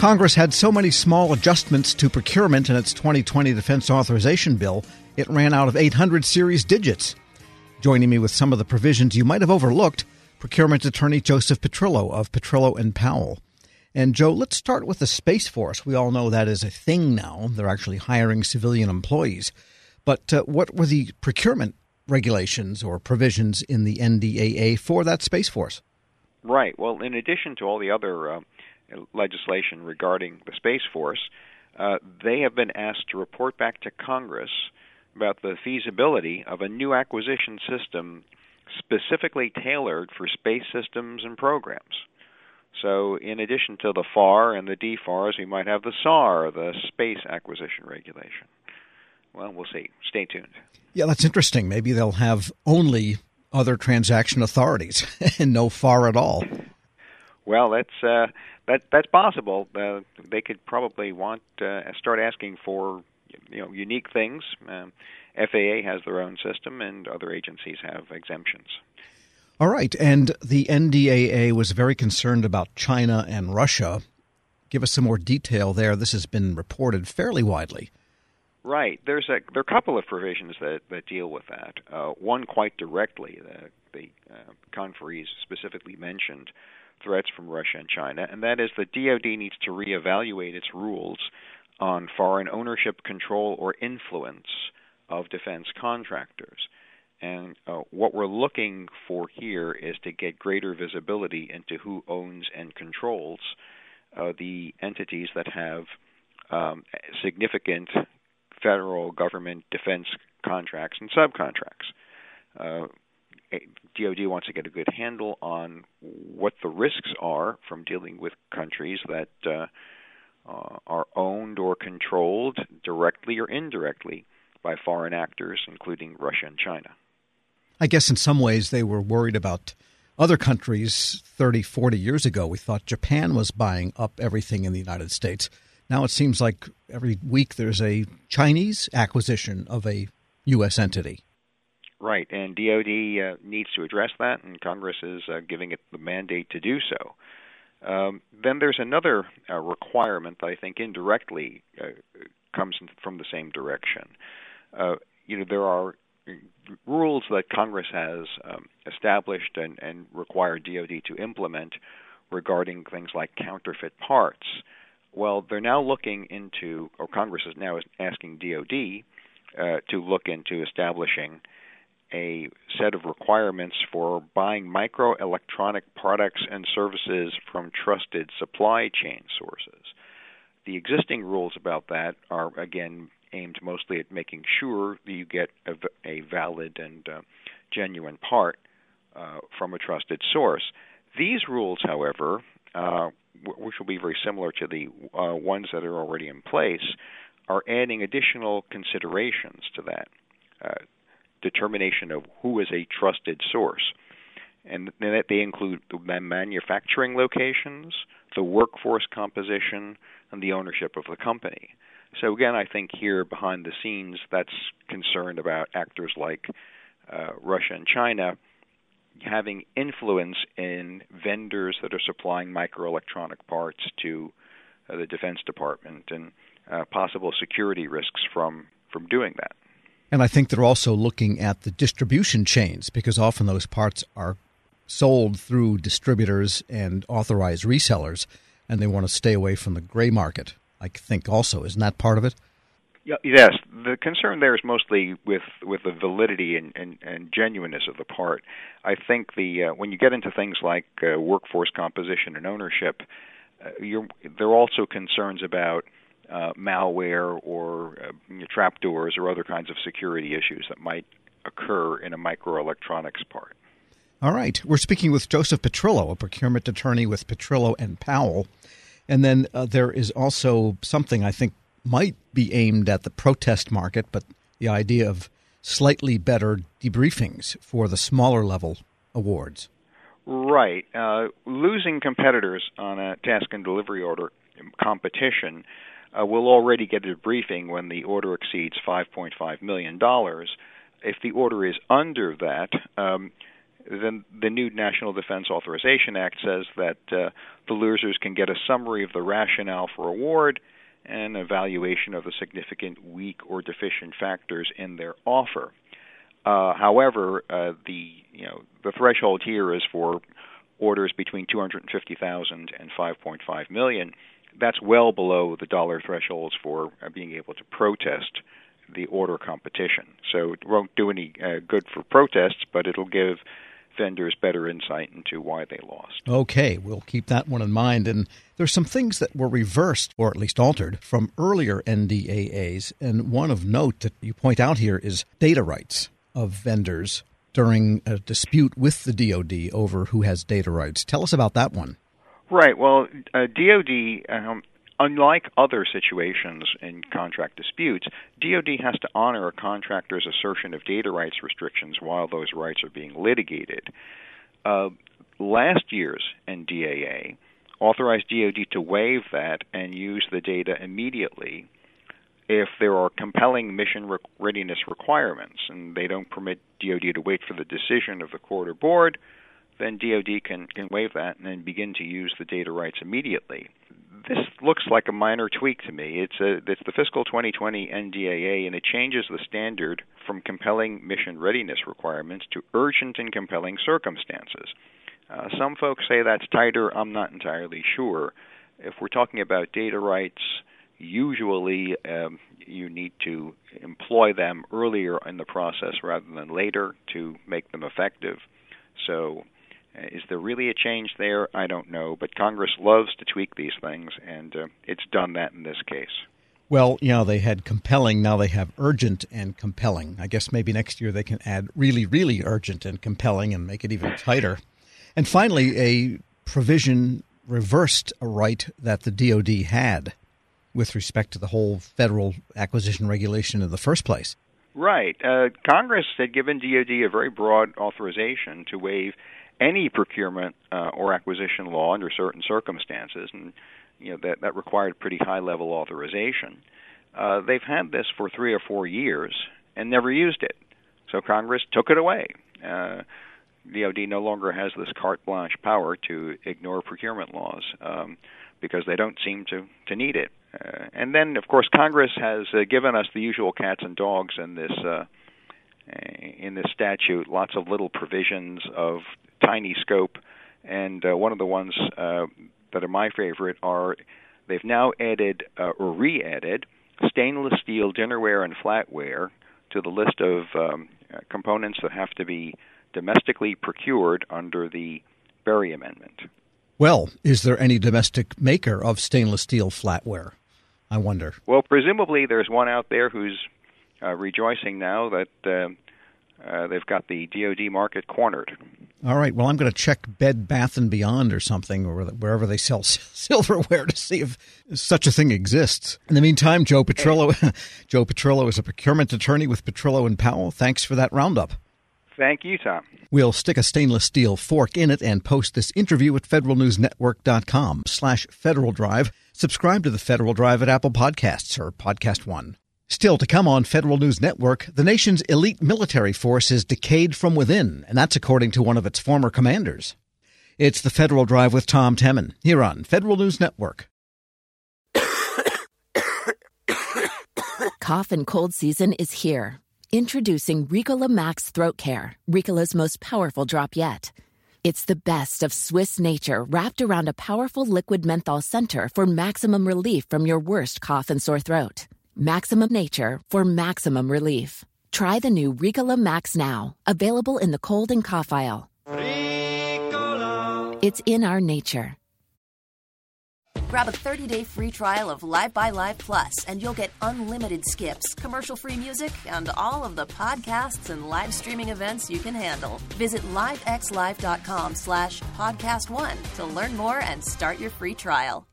Congress had so many small adjustments to procurement in its 2020 Defense Authorization Bill, it ran out of 800 series digits. Joining me with some of the provisions you might have overlooked, procurement attorney Joseph Petrillo of Petrillo and Powell. And Joe, let's start with the Space Force. We all know that is a thing now. They're actually hiring civilian employees. But uh, what were the procurement regulations or provisions in the NDAA for that Space Force? Right. Well, in addition to all the other uh, legislation regarding the Space Force, uh, they have been asked to report back to Congress about the feasibility of a new acquisition system specifically tailored for space systems and programs. So, in addition to the FAR and the DFARS, we might have the SAR, the Space Acquisition Regulation. Well, we'll see. Stay tuned. Yeah, that's interesting. Maybe they'll have only other transaction authorities and no FAR at all. Well, that's uh, that that's possible. Uh, they could probably want uh, start asking for you know unique things. Um, FAA has their own system, and other agencies have exemptions. All right, and the NDAA was very concerned about China and Russia. Give us some more detail there. This has been reported fairly widely. Right. There's a there are a couple of provisions that that deal with that. Uh, one quite directly, the the uh, conferees specifically mentioned threats from Russia and China, and that is the DoD needs to reevaluate its rules on foreign ownership, control, or influence of defense contractors. And uh, what we're looking for here is to get greater visibility into who owns and controls uh, the entities that have um, significant federal government defense contracts and subcontracts. Uh, DoD wants to get a good handle on what the risks are from dealing with countries that uh, uh, are owned or controlled directly or indirectly by foreign actors, including Russia and China. I guess in some ways they were worried about other countries 30, 40 years ago. We thought Japan was buying up everything in the United States. Now it seems like every week there's a Chinese acquisition of a U.S. entity. Right, and DoD uh, needs to address that, and Congress is uh, giving it the mandate to do so. Um, then there's another uh, requirement that I think indirectly uh, comes from the same direction. Uh, you know, there are rules that Congress has um, established and, and required DoD to implement regarding things like counterfeit parts. Well, they're now looking into, or Congress is now asking DoD uh, to look into establishing a set of requirements for buying microelectronic products and services from trusted supply chain sources. The existing rules about that are, again, aimed mostly at making sure that you get a, a valid and uh, genuine part uh, from a trusted source. These rules, however, uh, which will be very similar to the uh, ones that are already in place, are adding additional considerations to that. Determination of who is a trusted source. And they include the manufacturing locations, the workforce composition, and the ownership of the company. So again, I think here behind the scenes, that's concerned about actors like uh, Russia and China having influence in vendors that are supplying microelectronic parts to uh, the Defense Department and uh, possible security risks from from doing that. And I think they're also looking at the distribution chains because often those parts are sold through distributors and authorized resellers, and they want to stay away from the gray market. I think also isn't that part of it? Yes, the concern there is mostly with with the validity and, and, and genuineness of the part. I think the uh, when you get into things like uh, workforce composition and ownership, uh, there are also concerns about uh, malware or uh, trapdoors or other kinds of security issues that might occur in a microelectronics part. All right. We're speaking with Joseph Petrillo, a procurement attorney with Petrillo and Powell. And then uh, there is also something I think might be aimed at the protest market, but the idea of slightly better debriefings for the smaller level awards. Right. Uh, losing competitors on a task and delivery order competition uh, will already get a briefing when the order exceeds $5.5 million. If the order is under that, um, then the new National Defense Authorization Act says that uh, the losers can get a summary of the rationale for award and evaluation of the significant weak or deficient factors in their offer. Uh, however, uh, the you know the threshold here is for orders between 250,000 and 5.5 million. That's well below the dollar thresholds for uh, being able to protest the order competition. So it won't do any uh, good for protests, but it'll give vendors better insight into why they lost. Okay, we'll keep that one in mind. And there's some things that were reversed, or at least altered, from earlier NDAAs. And one of note that you point out here is data rights of vendors during a dispute with the DoD over who has data rights. Tell us about that one. Right. Well, uh, DoD, um, unlike other situations in contract disputes, DoD has to honor a contractor's assertion of data rights restrictions while those rights are being litigated. Uh, last year's NDAA authorized DoD to waive that and use the data immediately if there are compelling mission readiness requirements and they don't permit DoD to wait for the decision of the court or board, then DoD can, can waive that and then begin to use the data rights immediately. This looks like a minor tweak to me. It's a it's the fiscal 2020 NDAA and it changes the standard from compelling mission readiness requirements to urgent and compelling circumstances. Uh, some folks say that's tighter. I'm not entirely sure. If we're talking about data rights, usually um, you need to employ them earlier in the process rather than later to make them effective. So, is there really a change there? I don't know, but Congress loves to tweak these things, and uh, it's done that in this case. Well, you know, they had compelling, now they have urgent and compelling. I guess maybe next year they can add really, really urgent and compelling and make it even tighter. And finally, a provision reversed a right that the DoD had with respect to the whole federal acquisition regulation in the first place. Right. Uh, Congress had given DoD a very broad authorization to waive any procurement uh, or acquisition law under certain circumstances, and you know that that required pretty high level authorization. Uh, they've had this for three or four years and never used it, so Congress took it away. Uh, DoD no longer has this carte blanche power to ignore procurement laws um, because they don't seem to to need it. Uh, and then, of course, Congress has uh, given us the usual cats and dogs in this uh, in this statute. Lots of little provisions of tiny scope, and uh, one of the ones uh, that are my favorite are they've now added uh, or re-added stainless steel dinnerware and flatware to the list of um, components that have to be domestically procured under the Berry Amendment. Well, is there any domestic maker of stainless steel flatware? I wonder. Well, presumably there's one out there who's uh, rejoicing now that uh, uh, they've got the DoD market cornered. All right. Well, I'm going to check Bed Bath and Beyond or something, or wherever they sell silverware, to see if such a thing exists. In the meantime, Joe Petrillo, hey. Joe Petrillo is a procurement attorney with Petrillo and Powell. Thanks for that roundup. Thank you, Tom. We'll stick a stainless steel fork in it and post this interview at federalnewsnetwork.com slash Federal Drive. Subscribe to the Federal Drive at Apple Podcasts or Podcast One. Still to come on Federal News Network, the nation's elite military force is decayed from within, and that's according to one of its former commanders. It's the Federal Drive with Tom Temin here on Federal News Network. Cough and cold season is here. Introducing Ricola Max Throat Care, Ricola's most powerful drop yet. It's the best of Swiss nature wrapped around a powerful liquid menthol center for maximum relief from your worst cough and sore throat. Maximum nature for maximum relief. Try the new Ricola Max now, available in the cold and cough aisle. Ricola. It's in our nature. Grab a 30-day free trial of Live by Live Plus, and you'll get unlimited skips, commercial-free music, and all of the podcasts and live streaming events you can handle. Visit livexlive.com slash podcast one to learn more and start your free trial.